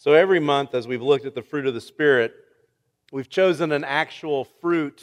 So every month, as we've looked at the fruit of the Spirit, we've chosen an actual fruit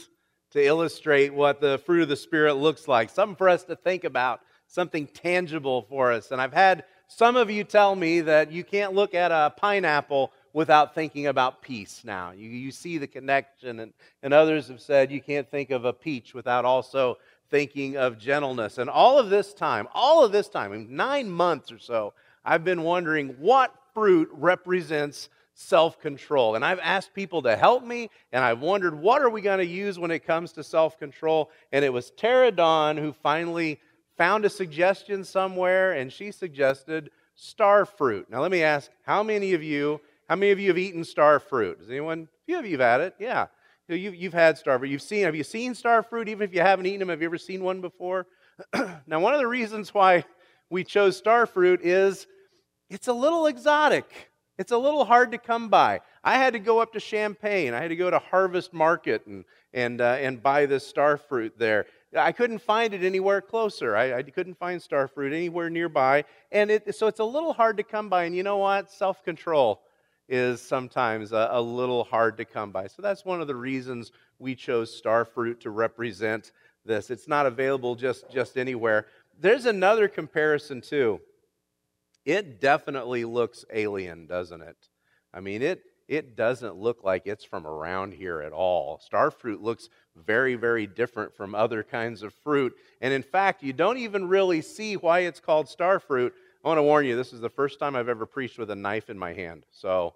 to illustrate what the fruit of the Spirit looks like, something for us to think about, something tangible for us. And I've had some of you tell me that you can't look at a pineapple without thinking about peace now. You, you see the connection, and, and others have said you can't think of a peach without also thinking of gentleness. And all of this time, all of this time, in nine months or so, I've been wondering what fruit represents self control. And I've asked people to help me, and I've wondered what are we going to use when it comes to self control. And it was Tara Dawn who finally found a suggestion somewhere, and she suggested star fruit. Now, let me ask how many of you. How many of you have eaten star fruit? Has anyone? A few of you have had it. Yeah. You, you've had star fruit. You've seen, have you seen star fruit? Even if you haven't eaten them, have you ever seen one before? now, one of the reasons why we chose star fruit is it's a little exotic. It's a little hard to come by. I had to go up to Champaign. I had to go to Harvest Market and, and, uh, and buy this star fruit there. I couldn't find it anywhere closer. I, I couldn't find star fruit anywhere nearby. And it, so it's a little hard to come by. And you know what? Self control is sometimes a, a, little hard to come by. So that's one of the reasons we chose star fruit to represent this. It's not available just, just anywhere. There's another comparison, too it definitely looks alien, doesn't it? I mean, it, it doesn't look like it's from around here at all. Star fruit looks very, very different from other kinds of fruit. And in fact, you don't even really see why it's called star fruit. I want to warn you, this is the first time I've ever preached with a knife in my hand. So,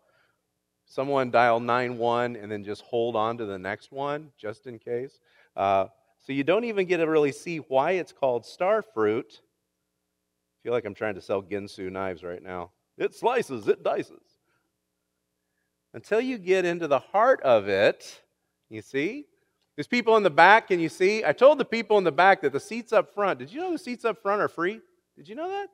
someone dial 91 and then just hold on to the next one just in case. Uh, so, you don't even get to really see why it's called star fruit feel like I'm trying to sell Ginsu knives right now. It slices, it dices. Until you get into the heart of it, you see? There's people in the back, and you see? I told the people in the back that the seats up front, did you know the seats up front are free? Did you know that?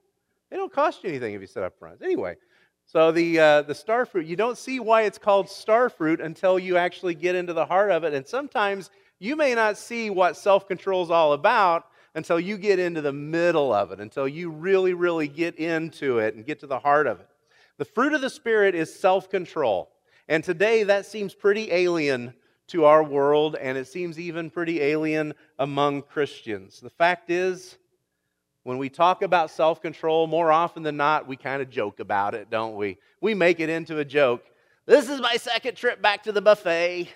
They don't cost you anything if you sit up front. Anyway, so the, uh, the star fruit, you don't see why it's called star fruit until you actually get into the heart of it. And sometimes you may not see what self control is all about until you get into the middle of it, until you really, really get into it and get to the heart of it. The fruit of the Spirit is self control. And today that seems pretty alien to our world, and it seems even pretty alien among Christians. The fact is, when we talk about self control, more often than not, we kind of joke about it, don't we? We make it into a joke. This is my second trip back to the buffet.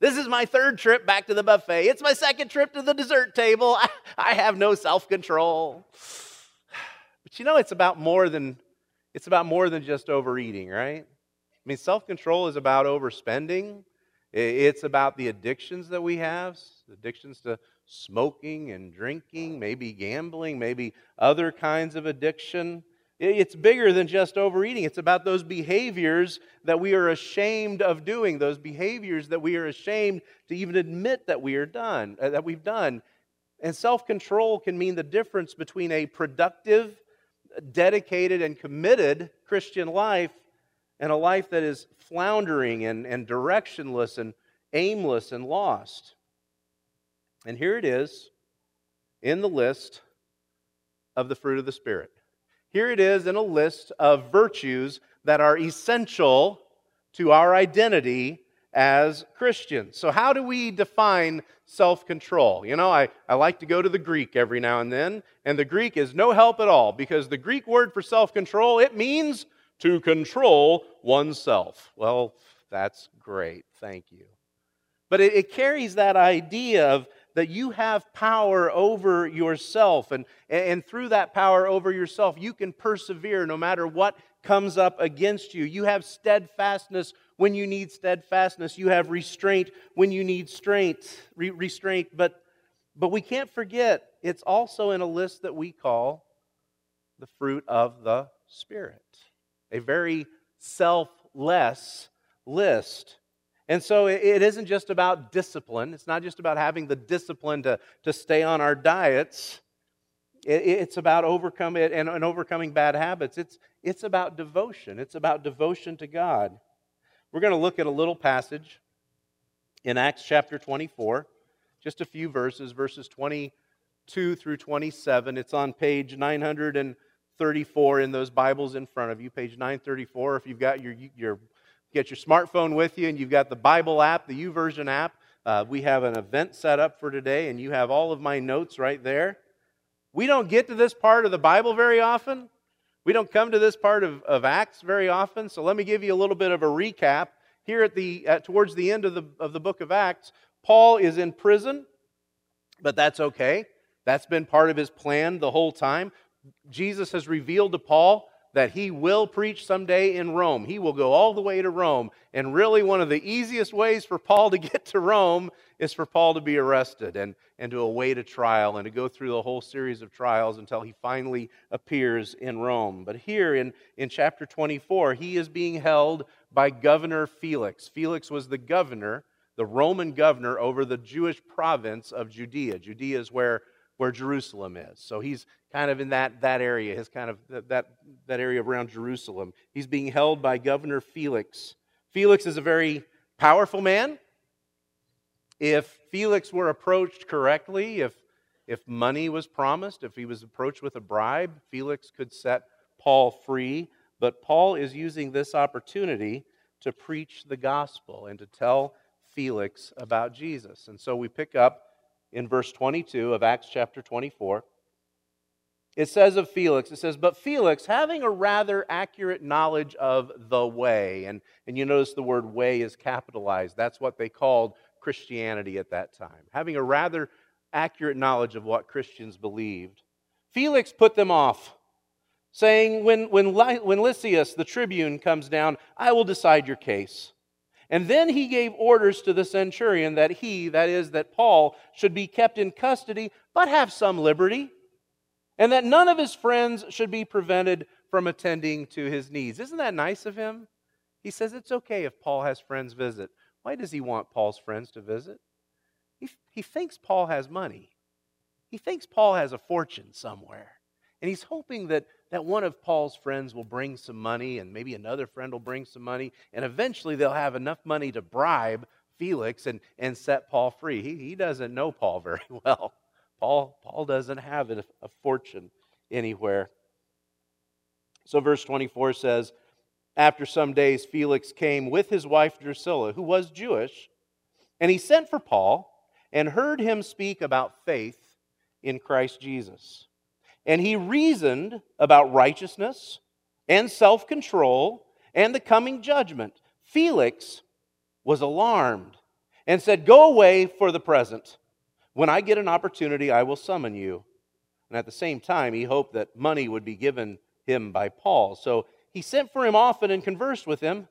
This is my third trip back to the buffet. It's my second trip to the dessert table. I, I have no self control. But you know, it's about more than it's about more than just overeating, right? I mean, self control is about overspending. It's about the addictions that we have, addictions to smoking and drinking, maybe gambling, maybe other kinds of addiction. It's bigger than just overeating. It's about those behaviors that we are ashamed of doing, those behaviors that we are ashamed to even admit that we are done, uh, that we've done. And self-control can mean the difference between a productive, dedicated, and committed Christian life and a life that is floundering and, and directionless and aimless and lost. And here it is in the list of the fruit of the Spirit. Here it is in a list of virtues that are essential to our identity as Christians. So, how do we define self control? You know, I, I like to go to the Greek every now and then, and the Greek is no help at all because the Greek word for self control, it means to control oneself. Well, that's great. Thank you. But it, it carries that idea of that you have power over yourself. And, and through that power over yourself, you can persevere no matter what comes up against you. You have steadfastness when you need steadfastness. You have restraint when you need strength, re- restraint. But, but we can't forget, it's also in a list that we call the fruit of the Spirit, a very selfless list. And so it isn't just about discipline. It's not just about having the discipline to, to stay on our diets. It's about overcoming it and, and overcoming bad habits. It's, it's about devotion. It's about devotion to God. We're going to look at a little passage in Acts chapter 24, just a few verses, verses 22 through 27. It's on page 900. And 934 in those Bibles in front of you, page 934. If you've got your, your, get your smartphone with you and you've got the Bible app, the YouVersion app, uh, we have an event set up for today, and you have all of my notes right there. We don't get to this part of the Bible very often. We don't come to this part of, of Acts very often. So let me give you a little bit of a recap. Here at the at, towards the end of the of the book of Acts, Paul is in prison, but that's okay. That's been part of his plan the whole time. Jesus has revealed to Paul that he will preach someday in Rome. He will go all the way to Rome. And really, one of the easiest ways for Paul to get to Rome is for Paul to be arrested and, and to await a trial and to go through the whole series of trials until he finally appears in Rome. But here in, in chapter 24, he is being held by Governor Felix. Felix was the governor, the Roman governor over the Jewish province of Judea. Judea is where where Jerusalem is. So he's kind of in that, that area, his kind of that, that area around Jerusalem. He's being held by Governor Felix. Felix is a very powerful man. If Felix were approached correctly, if, if money was promised, if he was approached with a bribe, Felix could set Paul free. But Paul is using this opportunity to preach the gospel and to tell Felix about Jesus. And so we pick up in verse 22 of Acts chapter 24. It says of Felix, it says, But Felix, having a rather accurate knowledge of the way, and, and you notice the word way is capitalized. That's what they called Christianity at that time. Having a rather accurate knowledge of what Christians believed. Felix put them off, saying, When, when, when Lysias, the tribune, comes down, I will decide your case. And then he gave orders to the centurion that he, that is, that Paul, should be kept in custody, but have some liberty, and that none of his friends should be prevented from attending to his needs. Isn't that nice of him? He says it's okay if Paul has friends visit. Why does he want Paul's friends to visit? He, he thinks Paul has money. He thinks Paul has a fortune somewhere. And he's hoping that that one of Paul's friends will bring some money, and maybe another friend will bring some money, and eventually they'll have enough money to bribe Felix and, and set Paul free. He, he doesn't know Paul very well. Paul, Paul doesn't have a, a fortune anywhere. So, verse 24 says, After some days, Felix came with his wife Drusilla, who was Jewish, and he sent for Paul and heard him speak about faith in Christ Jesus. And he reasoned about righteousness and self control and the coming judgment. Felix was alarmed and said, Go away for the present. When I get an opportunity, I will summon you. And at the same time, he hoped that money would be given him by Paul. So he sent for him often and conversed with him.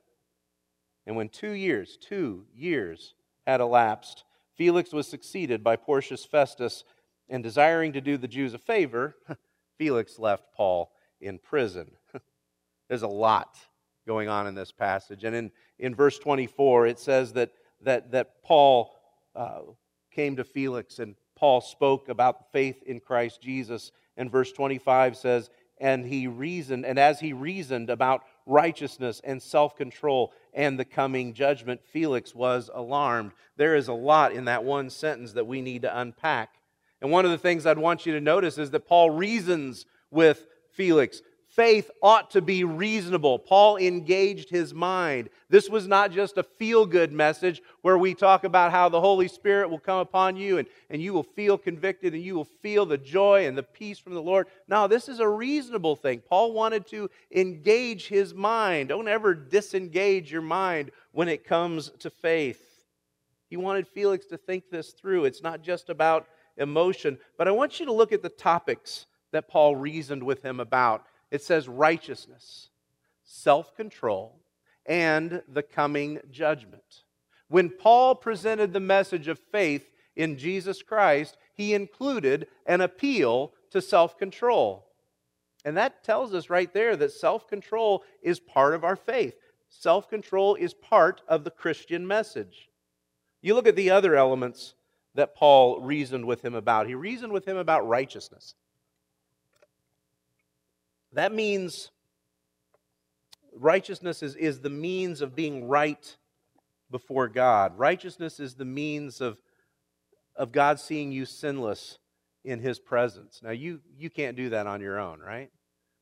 And when two years, two years had elapsed, Felix was succeeded by Porcius Festus and desiring to do the Jews a favor, Felix left Paul in prison. There's a lot going on in this passage. And in, in verse 24, it says that, that, that Paul uh, came to Felix and Paul spoke about faith in Christ Jesus. And verse 25 says, and he reasoned, and as he reasoned about righteousness and self control and the coming judgment, Felix was alarmed. There is a lot in that one sentence that we need to unpack. And one of the things I'd want you to notice is that Paul reasons with Felix. Faith ought to be reasonable. Paul engaged his mind. This was not just a feel good message where we talk about how the Holy Spirit will come upon you and, and you will feel convicted and you will feel the joy and the peace from the Lord. No, this is a reasonable thing. Paul wanted to engage his mind. Don't ever disengage your mind when it comes to faith. He wanted Felix to think this through. It's not just about emotion. But I want you to look at the topics that Paul reasoned with him about. It says righteousness, self control, and the coming judgment. When Paul presented the message of faith in Jesus Christ, he included an appeal to self control. And that tells us right there that self control is part of our faith. Self control is part of the Christian message. You look at the other elements that Paul reasoned with him about. He reasoned with him about righteousness. That means righteousness is, is the means of being right before God. Righteousness is the means of, of God seeing you sinless in his presence. Now, you, you can't do that on your own, right?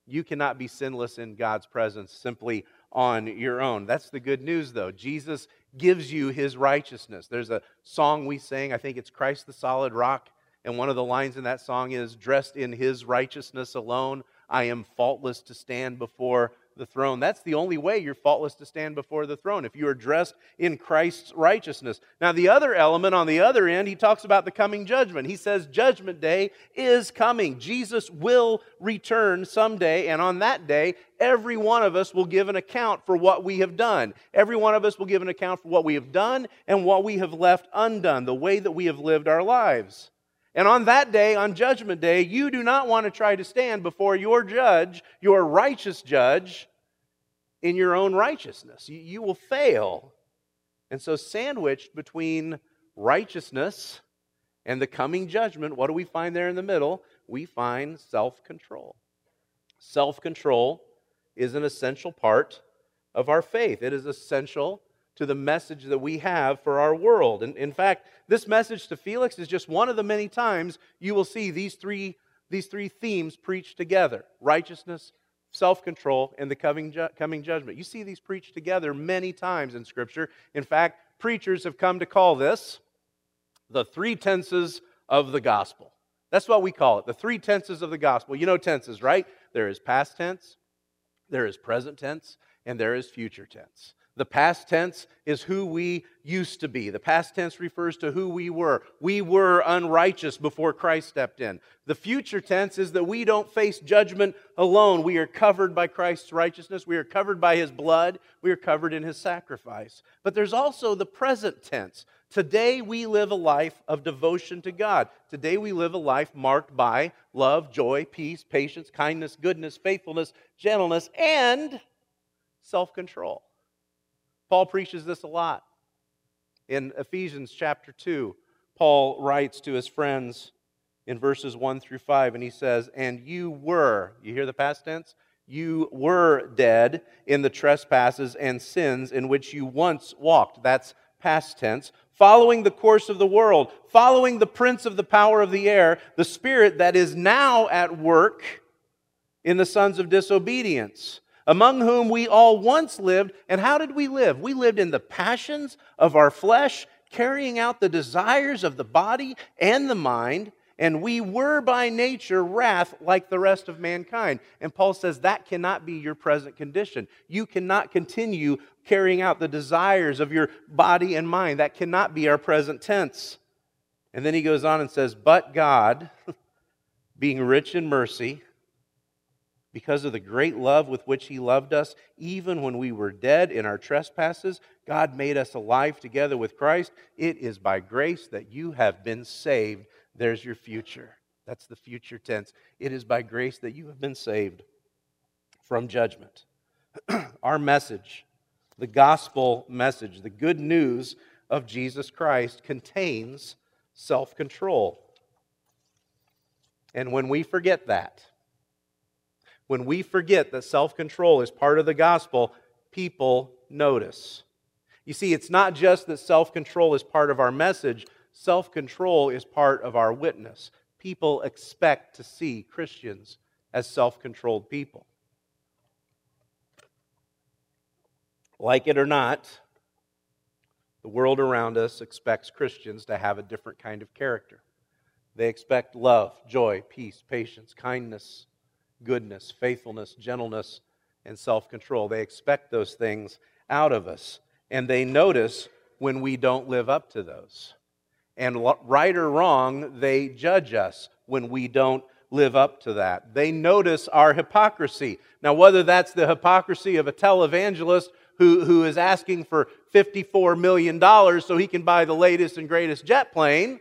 You cannot be sinless in God's presence simply on your own. That's the good news, though. Jesus gives you his righteousness. There's a song we sing, I think it's Christ the Solid Rock. And one of the lines in that song is, Dressed in his righteousness alone, I am faultless to stand before the throne. That's the only way you're faultless to stand before the throne, if you are dressed in Christ's righteousness. Now, the other element on the other end, he talks about the coming judgment. He says, Judgment day is coming. Jesus will return someday, and on that day, every one of us will give an account for what we have done. Every one of us will give an account for what we have done and what we have left undone, the way that we have lived our lives. And on that day, on Judgment Day, you do not want to try to stand before your judge, your righteous judge, in your own righteousness. You, you will fail. And so, sandwiched between righteousness and the coming judgment, what do we find there in the middle? We find self control. Self control is an essential part of our faith, it is essential to the message that we have for our world. And in fact, this message to Felix is just one of the many times you will see these three, these three themes preached together righteousness, self control, and the coming, ju- coming judgment. You see these preached together many times in Scripture. In fact, preachers have come to call this the three tenses of the gospel. That's what we call it, the three tenses of the gospel. You know tenses, right? There is past tense, there is present tense, and there is future tense. The past tense is who we used to be. The past tense refers to who we were. We were unrighteous before Christ stepped in. The future tense is that we don't face judgment alone. We are covered by Christ's righteousness. We are covered by his blood. We are covered in his sacrifice. But there's also the present tense. Today we live a life of devotion to God. Today we live a life marked by love, joy, peace, patience, kindness, goodness, faithfulness, gentleness, and self control. Paul preaches this a lot. In Ephesians chapter 2, Paul writes to his friends in verses 1 through 5, and he says, And you were, you hear the past tense? You were dead in the trespasses and sins in which you once walked. That's past tense. Following the course of the world, following the prince of the power of the air, the spirit that is now at work in the sons of disobedience among whom we all once lived. And how did we live? We lived in the passions of our flesh, carrying out the desires of the body and the mind. And we were by nature wrath like the rest of mankind. And Paul says that cannot be your present condition. You cannot continue carrying out the desires of your body and mind. That cannot be our present tense. And then he goes on and says, But God, being rich in mercy, because of the great love with which He loved us, even when we were dead in our trespasses, God made us alive together with Christ. It is by grace that you have been saved. There's your future. That's the future tense. It is by grace that you have been saved from judgment. Our message, the gospel message, the good news of Jesus Christ, contains self control. And when we forget that, when we forget that self control is part of the gospel, people notice. You see, it's not just that self control is part of our message, self control is part of our witness. People expect to see Christians as self controlled people. Like it or not, the world around us expects Christians to have a different kind of character. They expect love, joy, peace, patience, kindness, goodness, faithfulness, gentleness, and self control. They expect those things out of us, and they notice when we don't live up to those. And right or wrong, they judge us when we don't live up to that. They notice our hypocrisy. Now, whether that's the hypocrisy of a televangelist who, who is asking for $54 million so he can buy the latest and greatest jet plane,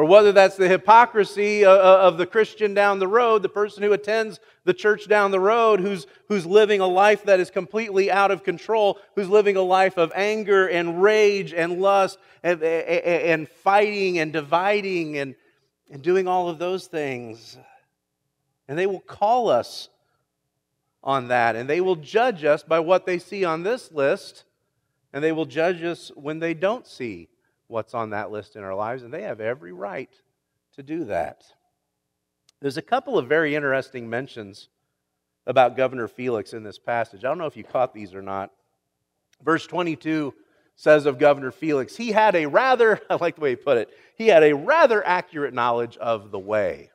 or whether that's the hypocrisy uh, uh, of the Christian down the road, the person who attends the church down the road, who's, who's living a life that is completely out of control, who's living a life of anger and rage and lust and, and fighting and dividing and, and doing all of those things. And they will call us on that, and they will judge us by what they see on this list, and they will judge us when they don't see what's on that list in our lives, and they have every right to do that. There's a couple of very interesting mentions about Governor Felix in this passage. I don't know if you caught these or not. Verse 22 says of Governor Felix, he had a rather, I like the way he put it, he had a rather accurate knowledge of the way.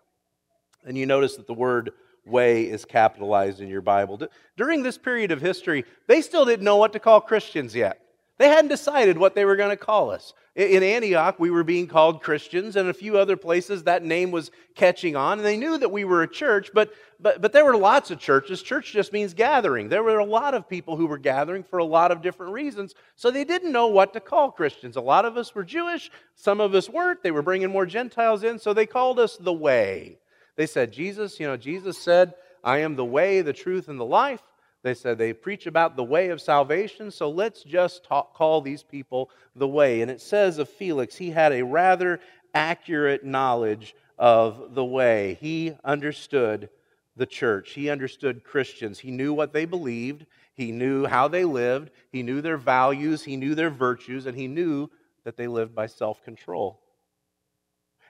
And you notice that the word way is capitalized in your Bible. During this period of history, they still didn't know what to call Christians yet. They hadn't decided what they were going to call us. In Antioch, we were being called Christians, and a few other places that name was catching on. And they knew that we were a church, but, but, but there were lots of churches. Church just means gathering. There were a lot of people who were gathering for a lot of different reasons, so they didn't know what to call Christians. A lot of us were Jewish, some of us weren't. They were bringing more Gentiles in, so they called us the Way. They said, Jesus, you know, Jesus said, I am the way, the truth, and the life. They said they preach about the way of salvation, so let's just talk, call these people the way. And it says of Felix, he had a rather accurate knowledge of the way. He understood the church, he understood Christians, he knew what they believed, he knew how they lived, he knew their values, he knew their virtues, and he knew that they lived by self control.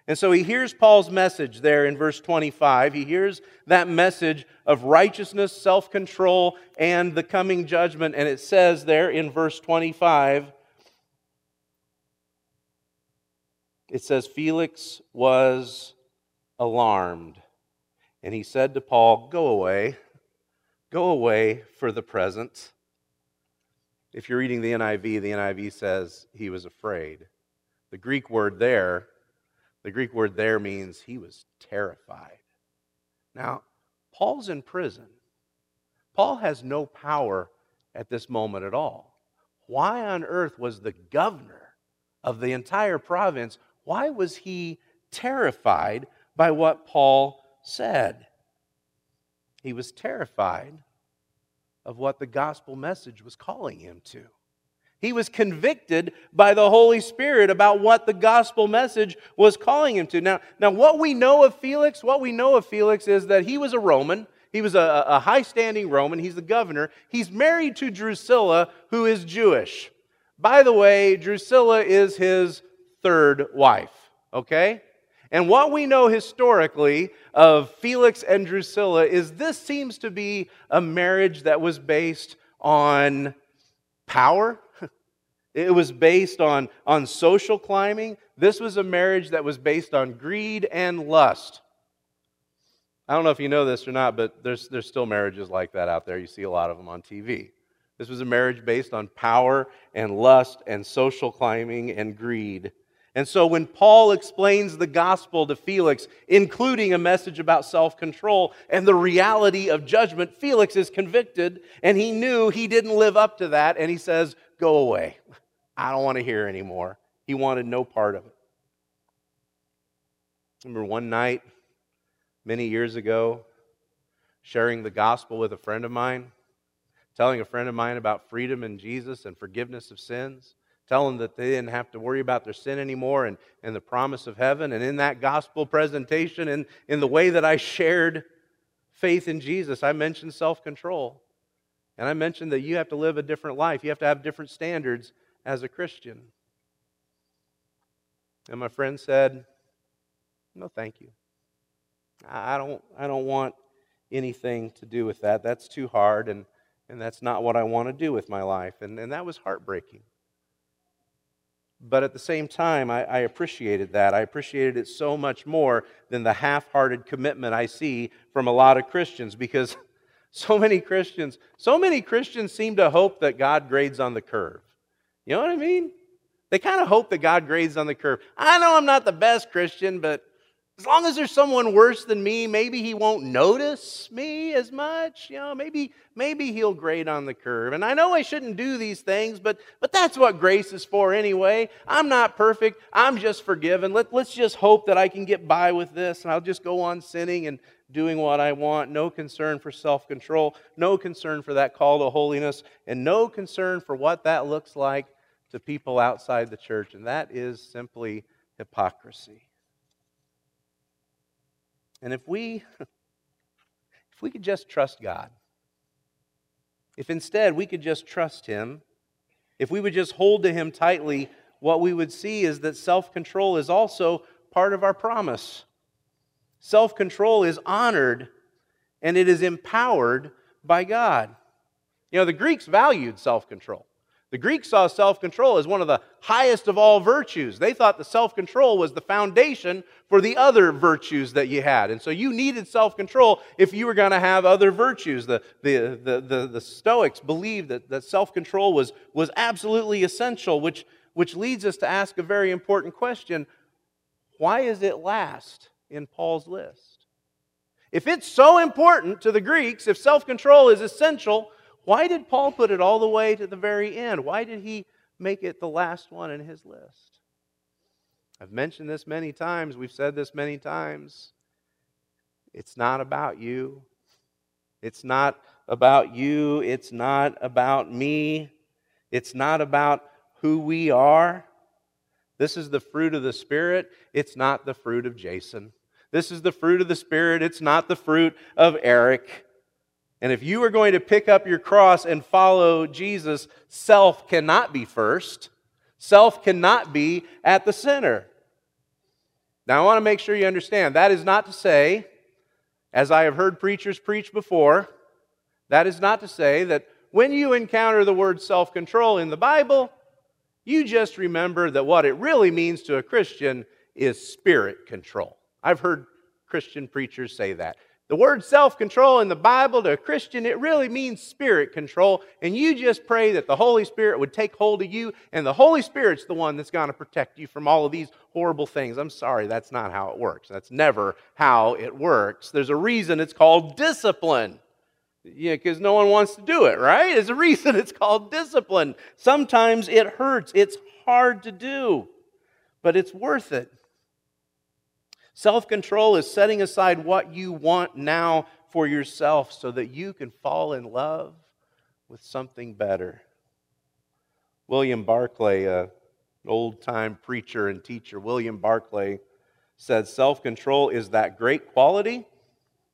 And so he hears Paul's message there in verse 25. He hears that message of righteousness, self control, and the coming judgment. And it says there in verse 25, it says, Felix was alarmed. And he said to Paul, Go away, go away for the present. If you're reading the NIV, the NIV says he was afraid. The Greek word there the Greek word there means he was terrified. Now, Paul's in prison. Paul has no power at this moment at all. Why on earth was the governor of the entire province, why was he terrified by what Paul said? He was terrified of what the gospel message was calling him to. He was convicted by the Holy Spirit about what the gospel message was calling him to. Now, now what we know of Felix, what we know of Felix is that he was a Roman. He was a, a high standing Roman. He's the governor. He's married to Drusilla, who is Jewish. By the way, Drusilla is his third wife, okay? And what we know historically of Felix and Drusilla is this seems to be a marriage that was based on power it was based on, on social climbing. This was a marriage that was based on greed and lust. I don't know if you know this or not, but there's, there's still marriages like that out there. You see a lot of them on TV. This was a marriage based on power and lust and social climbing and greed. And so when Paul explains the gospel to Felix, including a message about self control and the reality of judgment, Felix is convicted and he knew he didn't live up to that. And he says, Go away. I don't want to hear anymore. He wanted no part of it. Remember one night, many years ago, sharing the gospel with a friend of mine, telling a friend of mine about freedom in Jesus and forgiveness of sins, telling that they didn't have to worry about their sin anymore and, and the promise of heaven. And in that gospel presentation, and in the way that I shared faith in Jesus, I mentioned self control. And I mentioned that you have to live a different life, you have to have different standards as a Christian? And my friend said, No, thank you. I don't, I don't want anything to do with that. That's too hard, and, and that's not what I want to do with my life. And, and that was heartbreaking. But at the same time, I, I appreciated that. I appreciated it so much more than the half hearted commitment I see from a lot of Christians because so many Christians, so many Christians seem to hope that God grades on the curve. You know what I mean? They kind of hope that God grades on the curve. I know I'm not the best Christian, but as long as there's someone worse than me, maybe he won't notice me as much. You know, maybe maybe he'll grade on the curve. And I know I shouldn't do these things, but but that's what grace is for anyway. I'm not perfect. I'm just forgiven. Let, let's just hope that I can get by with this and I'll just go on sinning and doing what I want, no concern for self control, no concern for that call to holiness, and no concern for what that looks like to people outside the church, and that is simply hypocrisy. And if we if we could just trust God, if instead we could just trust him, if we would just hold to him tightly, what we would see is that self-control is also part of our promise. Self-control is honored and it is empowered by God. You know, the Greeks valued self control. The Greeks saw self control as one of the highest of all virtues. They thought the self control was the foundation for the other virtues that you had. And so you needed self control if you were going to have other virtues. The, the, the, the, the Stoics believed that, that self control was, was absolutely essential, which, which leads us to ask a very important question why is it last in Paul's list? If it's so important to the Greeks, if self control is essential, why did Paul put it all the way to the very end? Why did he make it the last one in his list? I've mentioned this many times. We've said this many times. It's not about you. It's not about you. It's not about me. It's not about who we are. This is the fruit of the Spirit. It's not the fruit of Jason. This is the fruit of the Spirit. It's not the fruit of Eric. And if you are going to pick up your cross and follow Jesus, self cannot be first. Self cannot be at the center. Now, I want to make sure you understand that is not to say, as I have heard preachers preach before, that is not to say that when you encounter the word self control in the Bible, you just remember that what it really means to a Christian is spirit control. I've heard Christian preachers say that. The word self control in the Bible to a Christian, it really means spirit control. And you just pray that the Holy Spirit would take hold of you, and the Holy Spirit's the one that's going to protect you from all of these horrible things. I'm sorry, that's not how it works. That's never how it works. There's a reason it's called discipline. Yeah, because no one wants to do it, right? There's a reason it's called discipline. Sometimes it hurts, it's hard to do, but it's worth it. Self control is setting aside what you want now for yourself so that you can fall in love with something better. William Barclay, an old time preacher and teacher, William Barclay said self control is that great quality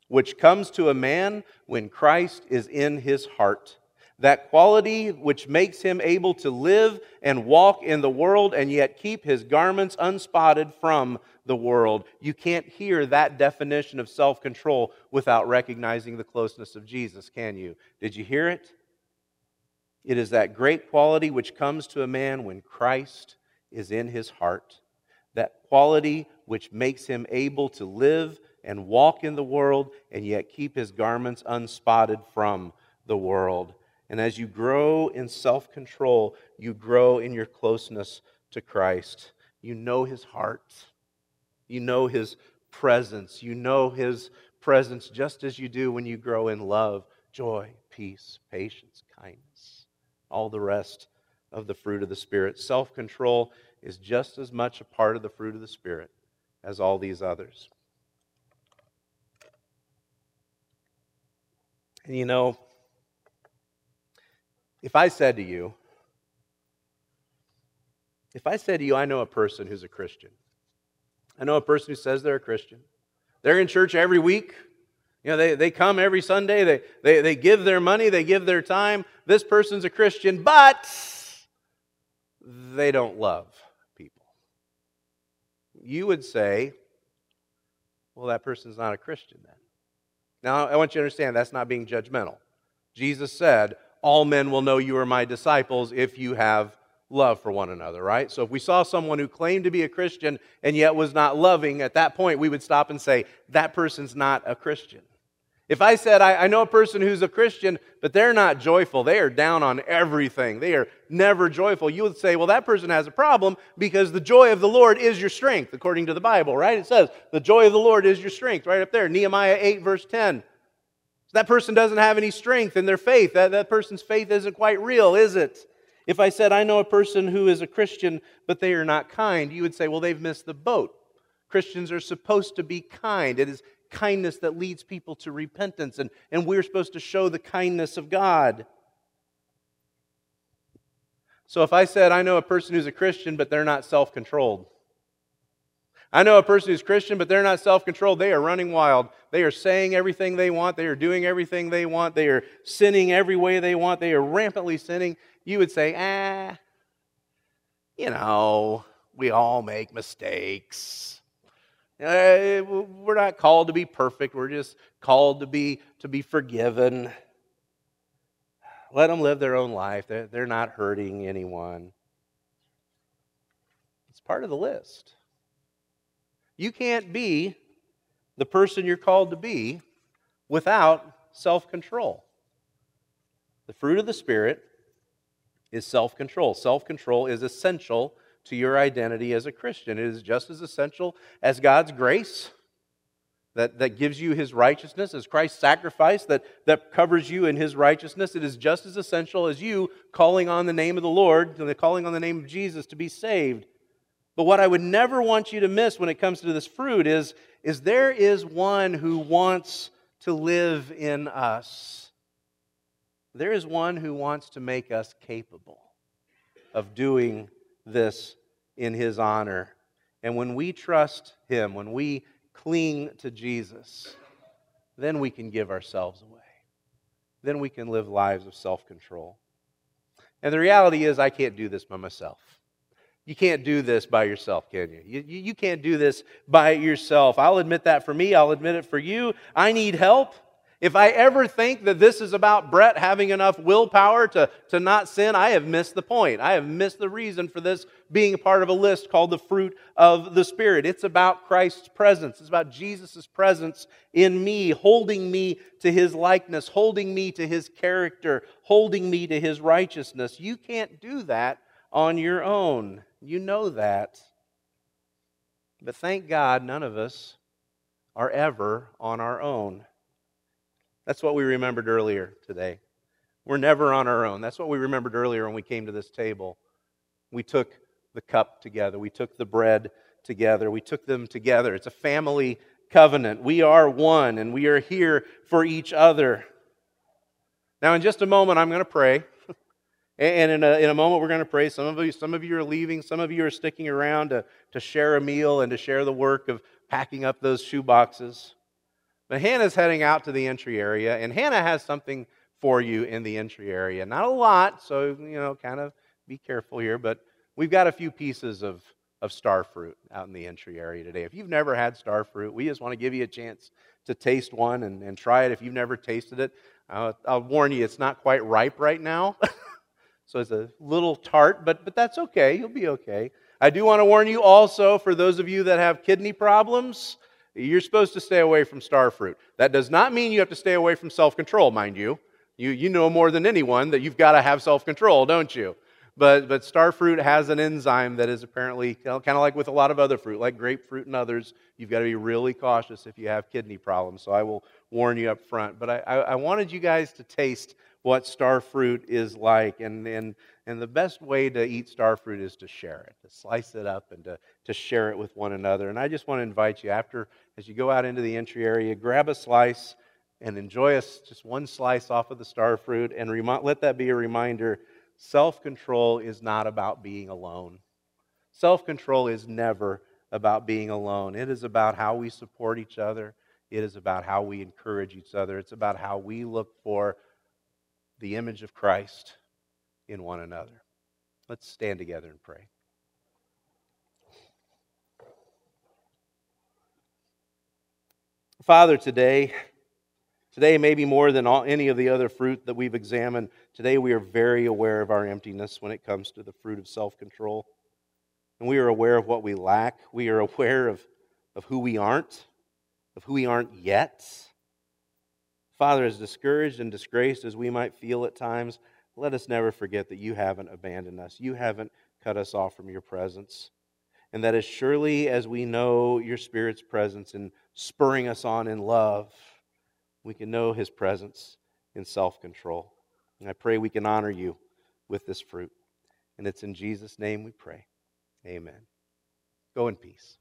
which comes to a man when Christ is in his heart that quality which makes him able to live and walk in the world and yet keep his garments unspotted from the world. You can't hear that definition of self control without recognizing the closeness of Jesus, can you? Did you hear it? It is that great quality which comes to a man when Christ is in his heart. That quality which makes him able to live and walk in the world and yet keep his garments unspotted from the world. And as you grow in self control, you grow in your closeness to Christ. You know his heart, you know his presence, you know his presence just as you do when you grow in love, joy, peace, patience, kindness, all the rest of the fruit of the Spirit. Self control is just as much a part of the fruit of the Spirit as all these others. And you know, if I said to you, if I said to you, I know a person who's a Christian, I know a person who says they're a Christian, they're in church every week, you know, they, they come every Sunday, they, they, they give their money, they give their time. This person's a Christian, but they don't love people. You would say, well, that person's not a Christian then. Now, I want you to understand that's not being judgmental. Jesus said, all men will know you are my disciples if you have love for one another, right? So if we saw someone who claimed to be a Christian and yet was not loving, at that point we would stop and say, that person's not a Christian. If I said, I, I, know a person who's a Christian, but they're not joyful, they are down on everything, they are never joyful, you would say, well, that person has a problem because the joy of the Lord is your strength, according to the Bible, right? It says, the joy of the Lord is your strength, right up there. Nehemiah 8, verse 10. That person doesn't have any strength in their faith. That, that person's faith isn't quite real, is it? If I said, I know a person who is a Christian, but they are not kind, you would say, well, they've missed the boat. Christians are supposed to be kind. It is kindness that leads people to repentance, and, and we're supposed to show the kindness of God. So if I said, I know a person who's a Christian, but they're not self controlled, I know a person who's Christian, but they're not self controlled. They are running wild. They are saying everything they want. They are doing everything they want. They are sinning every way they want. They are rampantly sinning. You would say, ah, you know, we all make mistakes. Uh, we're not called to be perfect. We're just called to be to be forgiven. Let them live their own life. They're, they're not hurting anyone. It's part of the list. You can't be the person you're called to be without self control. The fruit of the Spirit is self control. Self control is essential to your identity as a Christian. It is just as essential as God's grace that, that gives you his righteousness, as Christ's sacrifice that, that covers you in his righteousness. It is just as essential as you calling on the name of the Lord, calling on the name of Jesus to be saved. But what I would never want you to miss when it comes to this fruit is, is there is one who wants to live in us. There is one who wants to make us capable of doing this in his honor. And when we trust him, when we cling to Jesus, then we can give ourselves away. Then we can live lives of self control. And the reality is, I can't do this by myself. You can't do this by yourself, can you? You, you can't do this by yourself. I'll admit that for me. I'll admit it for you. I need help. If I ever think that this is about Brett having enough willpower to, to not sin, I have missed the point. I have missed the reason for this being a part of a list called the fruit of the Spirit. It's about Christ's presence. It's about Jesus' presence in me, holding me to his likeness, holding me to his character, holding me to his righteousness. You can't do that on your own. You know that. But thank God none of us are ever on our own. That's what we remembered earlier today. We're never on our own. That's what we remembered earlier when we came to this table. We took the cup together, we took the bread together, we took them together. It's a family covenant. We are one and we are here for each other. Now, in just a moment, I'm going to pray. And in a, in a moment, we're going to pray. Some of, you, some of you are leaving, some of you are sticking around to, to share a meal and to share the work of packing up those shoe boxes. But Hannah's heading out to the entry area, and Hannah has something for you in the entry area. Not a lot, so, you know, kind of be careful here, but we've got a few pieces of, of star fruit out in the entry area today. If you've never had star fruit, we just want to give you a chance to taste one and, and try it. If you've never tasted it, uh, I'll warn you, it's not quite ripe right now. so it's a little tart, but, but that's okay. You'll be okay. I do want to warn you also, for those of you that have kidney problems, you're supposed to stay away from star fruit. That does not mean you have to stay away from self control, mind you. you. You know more than anyone that you've got to have self control, don't you? But, but star fruit has an enzyme that is apparently kind of like with a lot of other fruit, like grapefruit and others. You've got to be really cautious if you have kidney problems. So I will warn you up front. But I, I, I wanted you guys to taste what star fruit is like. And, and, and the best way to eat star fruit is to share it, to slice it up and to, to share it with one another. And I just want to invite you, after, as you go out into the entry area, grab a slice and enjoy us just one slice off of the star fruit and rem- let that be a reminder self control is not about being alone. Self control is never about being alone. It is about how we support each other. It is about how we encourage each other. It's about how we look for the image of Christ in one another. Let's stand together and pray. Father, today, today maybe more than all, any of the other fruit that we've examined, today we are very aware of our emptiness when it comes to the fruit of self control. And we are aware of what we lack. We are aware of, of who we aren't, of who we aren't yet. Father, as discouraged and disgraced as we might feel at times, let us never forget that you haven't abandoned us. You haven't cut us off from your presence. And that as surely as we know your Spirit's presence in spurring us on in love, we can know his presence in self control. And I pray we can honor you with this fruit. And it's in Jesus' name we pray. Amen. Go in peace.